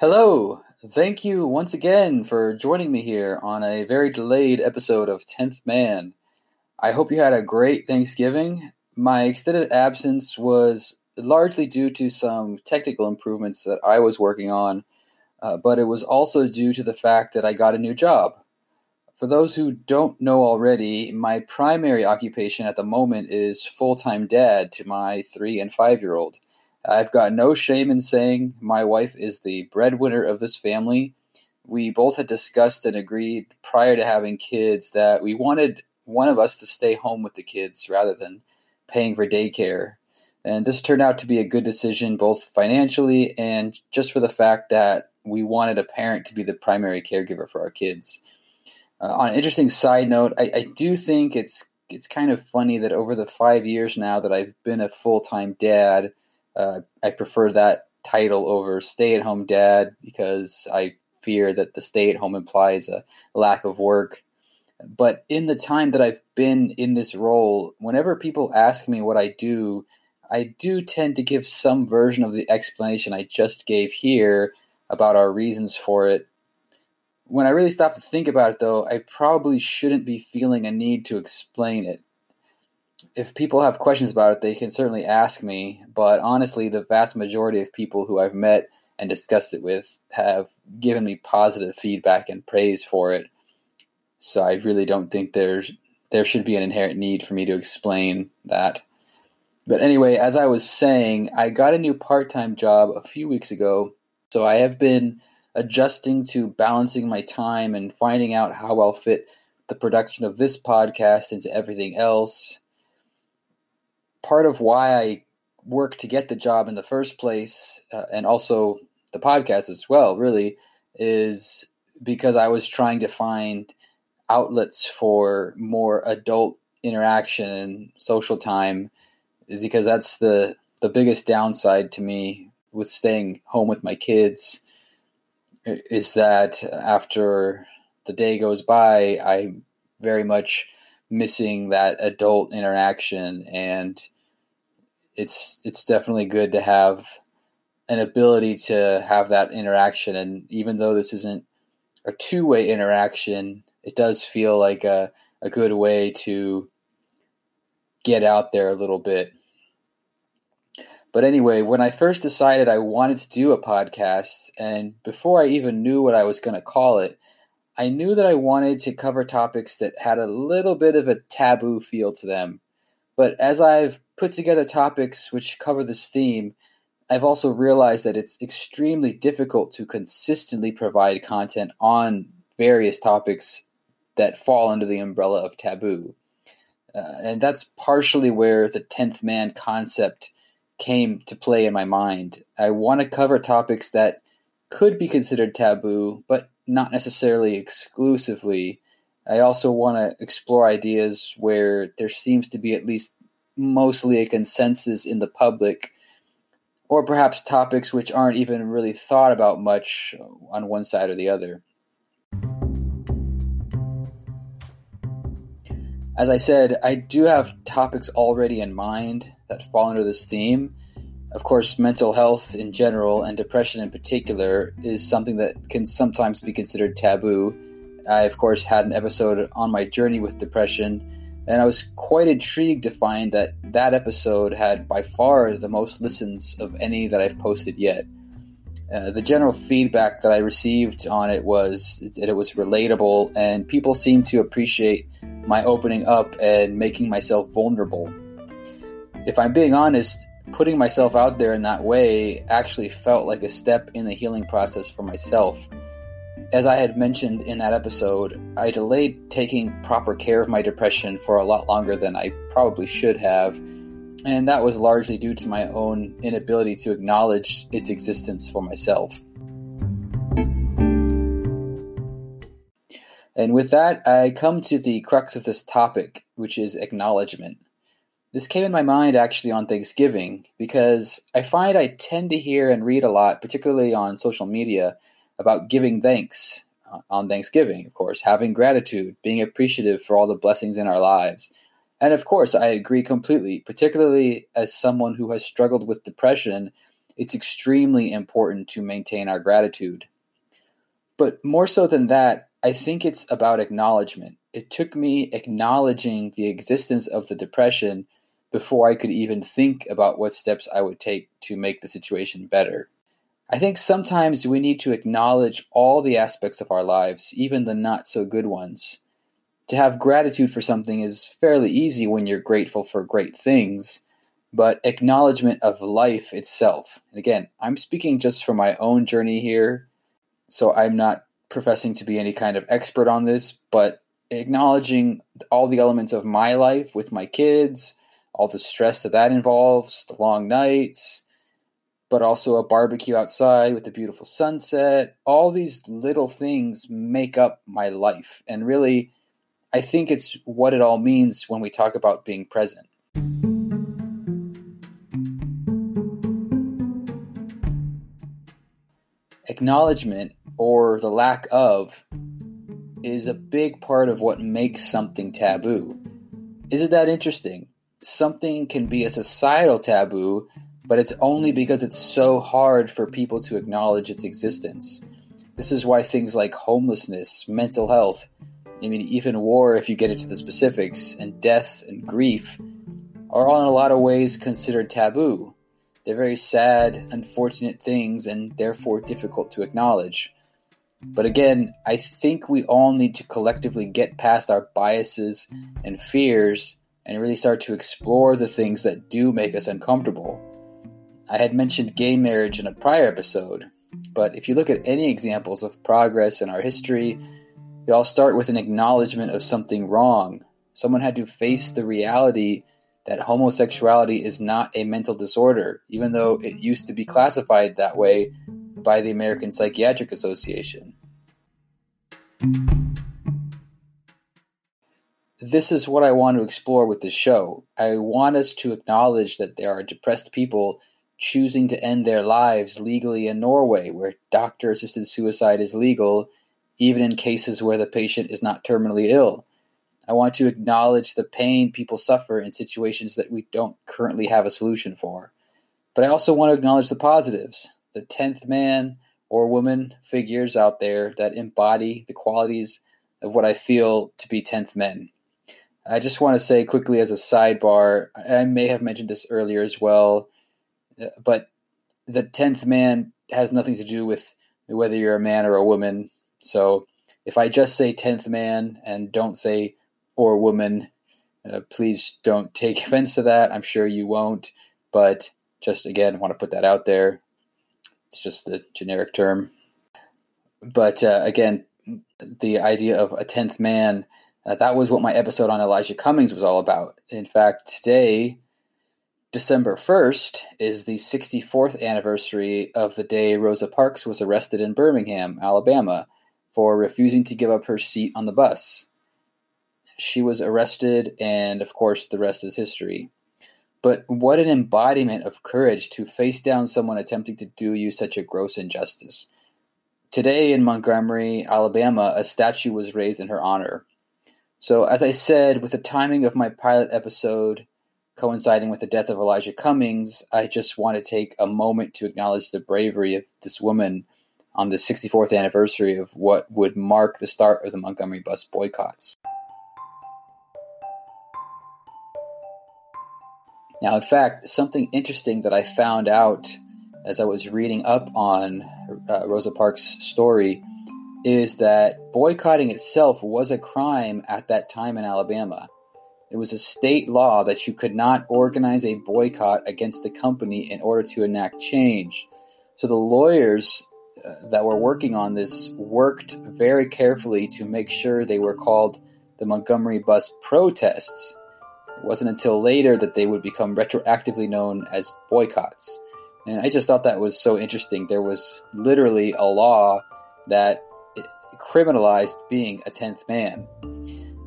Hello. Thank you once again for joining me here on a very delayed episode of 10th Man. I hope you had a great Thanksgiving. My extended absence was largely due to some technical improvements that I was working on, uh, but it was also due to the fact that I got a new job. For those who don't know already, my primary occupation at the moment is full time dad to my three and five year old. I've got no shame in saying my wife is the breadwinner of this family. We both had discussed and agreed prior to having kids that we wanted one of us to stay home with the kids rather than paying for daycare. And this turned out to be a good decision, both financially and just for the fact that we wanted a parent to be the primary caregiver for our kids. Uh, on an interesting side note, I, I do think it's it's kind of funny that over the five years now that I've been a full time dad, uh, I prefer that title over stay at home dad because I fear that the stay at home implies a lack of work. But in the time that I've been in this role, whenever people ask me what I do, I do tend to give some version of the explanation I just gave here about our reasons for it. When I really stop to think about it, though, I probably shouldn't be feeling a need to explain it if people have questions about it, they can certainly ask me. But honestly, the vast majority of people who I've met and discussed it with have given me positive feedback and praise for it. So I really don't think there's there should be an inherent need for me to explain that. But anyway, as I was saying, I got a new part-time job a few weeks ago, so I have been adjusting to balancing my time and finding out how I'll fit the production of this podcast into everything else part of why I worked to get the job in the first place, uh, and also the podcast as well, really, is because I was trying to find outlets for more adult interaction and social time, because that's the the biggest downside to me with staying home with my kids is that after the day goes by, I'm very much missing that adult interaction and it's it's definitely good to have an ability to have that interaction. And even though this isn't a two-way interaction it does feel like a, a good way to get out there a little bit. But anyway when i first decided i wanted to do a podcast and before i even knew what i was going to call it i knew that i wanted to cover topics that had a little bit of a taboo feel to them but as i've put together topics which cover this theme, I've also realized that it's extremely difficult to consistently provide content on various topics that fall under the umbrella of taboo. Uh, and that's partially where the 10th man concept came to play in my mind. I want to cover topics that could be considered taboo, but not necessarily exclusively. I also want to explore ideas where there seems to be at least mostly a consensus in the public, or perhaps topics which aren't even really thought about much on one side or the other. As I said, I do have topics already in mind that fall under this theme. Of course, mental health in general and depression in particular is something that can sometimes be considered taboo. I, of course, had an episode on my journey with depression and I was quite intrigued to find that that episode had by far the most listens of any that I've posted yet. Uh, the general feedback that I received on it was that it was relatable, and people seemed to appreciate my opening up and making myself vulnerable. If I'm being honest, putting myself out there in that way actually felt like a step in the healing process for myself as I had mentioned in that episode, I delayed taking proper care of my depression for a lot longer than I probably should have, and that was largely due to my own inability to acknowledge its existence for myself. And with that, I come to the crux of this topic, which is acknowledgement. This came in my mind actually on Thanksgiving because I find I tend to hear and read a lot, particularly on social media about giving thanks uh, on Thanksgiving, of course, having gratitude, being appreciative for all the blessings in our lives. And of course, I agree completely, particularly as someone who has struggled with depression. it's extremely important to maintain our gratitude. But more so than that, I think it's about acknowledgement. It took me acknowledging the existence of the depression before I could even think about what steps I would take to make the situation better. I think sometimes we need to acknowledge all the aspects of our lives, even the not so good ones. To have gratitude for something is fairly easy when you're grateful for great things, but acknowledgement of life itself. And again, I'm speaking just from my own journey here, so I'm not professing to be any kind of expert on this, but acknowledging all the elements of my life with my kids, all the stress that that involves, the long nights, but also a barbecue outside with a beautiful sunset. All these little things make up my life. And really, I think it's what it all means when we talk about being present. Acknowledgement, or the lack of, is a big part of what makes something taboo. Isn't that interesting? Something can be a societal taboo but it's only because it's so hard for people to acknowledge its existence. This is why things like homelessness, mental health, I mean, even war, if you get into the specifics, and death and grief are all in a lot of ways considered taboo. They're very sad, unfortunate things, and therefore difficult to acknowledge. But again, I think we all need to collectively get past our biases and fears and really start to explore the things that do make us uncomfortable. I had mentioned gay marriage in a prior episode, but if you look at any examples of progress in our history, they all start with an acknowledgement of something wrong. Someone had to face the reality that homosexuality is not a mental disorder, even though it used to be classified that way by the American Psychiatric Association. This is what I want to explore with this show. I want us to acknowledge that there are depressed people choosing to end their lives legally in Norway, where doctor assisted suicide is legal, even in cases where the patient is not terminally ill. I want to acknowledge the pain people suffer in situations that we don't currently have a solution for. But I also want to acknowledge the positives the 10th man or woman figures out there that embody the qualities of what I feel to be 10th men. I just want to say quickly as a sidebar, I may have mentioned this earlier as well but the tenth man has nothing to do with whether you're a man or a woman. So if I just say tenth man and don't say or woman, uh, please don't take offense to that. I'm sure you won't, but just again, want to put that out there. It's just the generic term. But uh, again, the idea of a tenth man. Uh, that was what my episode on Elijah Cummings was all about. In fact, today December 1st is the 64th anniversary of the day Rosa Parks was arrested in Birmingham, Alabama, for refusing to give up her seat on the bus. She was arrested, and of course, the rest is history. But what an embodiment of courage to face down someone attempting to do you such a gross injustice. Today in Montgomery, Alabama, a statue was raised in her honor. So, as I said, with the timing of my pilot episode, coinciding with the death of Elijah Cummings, I just want to take a moment to acknowledge the bravery of this woman on the 64th anniversary of what would mark the start of the Montgomery bus boycotts. Now, in fact, something interesting that I found out as I was reading up on uh, Rosa Parks' story is that boycotting itself was a crime at that time in Alabama. It was a state law that you could not organize a boycott against the company in order to enact change. So the lawyers uh, that were working on this worked very carefully to make sure they were called the Montgomery bus protests. It wasn't until later that they would become retroactively known as boycotts. And I just thought that was so interesting. There was literally a law that criminalized being a 10th man.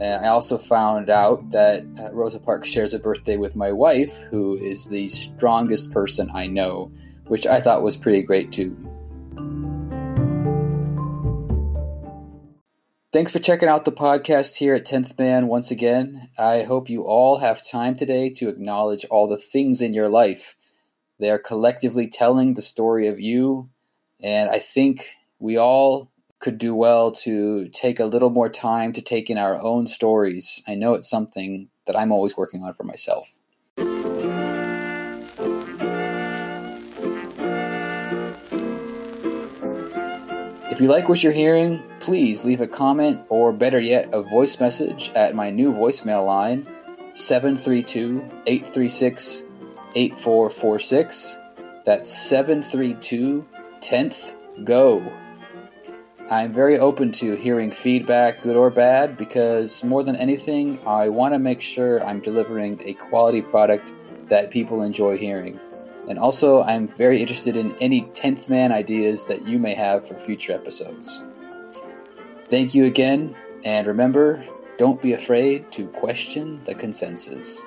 And I also found out that uh, Rosa Parks shares a birthday with my wife, who is the strongest person I know, which I thought was pretty great too. Thanks for checking out the podcast here at 10th Man once again. I hope you all have time today to acknowledge all the things in your life They are collectively telling the story of you, and I think we all could do well to take a little more time to take in our own stories. I know it's something that I'm always working on for myself. If you like what you're hearing, please leave a comment or better yet, a voice message at my new voicemail line 732 836 8446. That's 732 10th Go. I'm very open to hearing feedback, good or bad, because more than anything, I want to make sure I'm delivering a quality product that people enjoy hearing. And also, I'm very interested in any 10th man ideas that you may have for future episodes. Thank you again, and remember don't be afraid to question the consensus.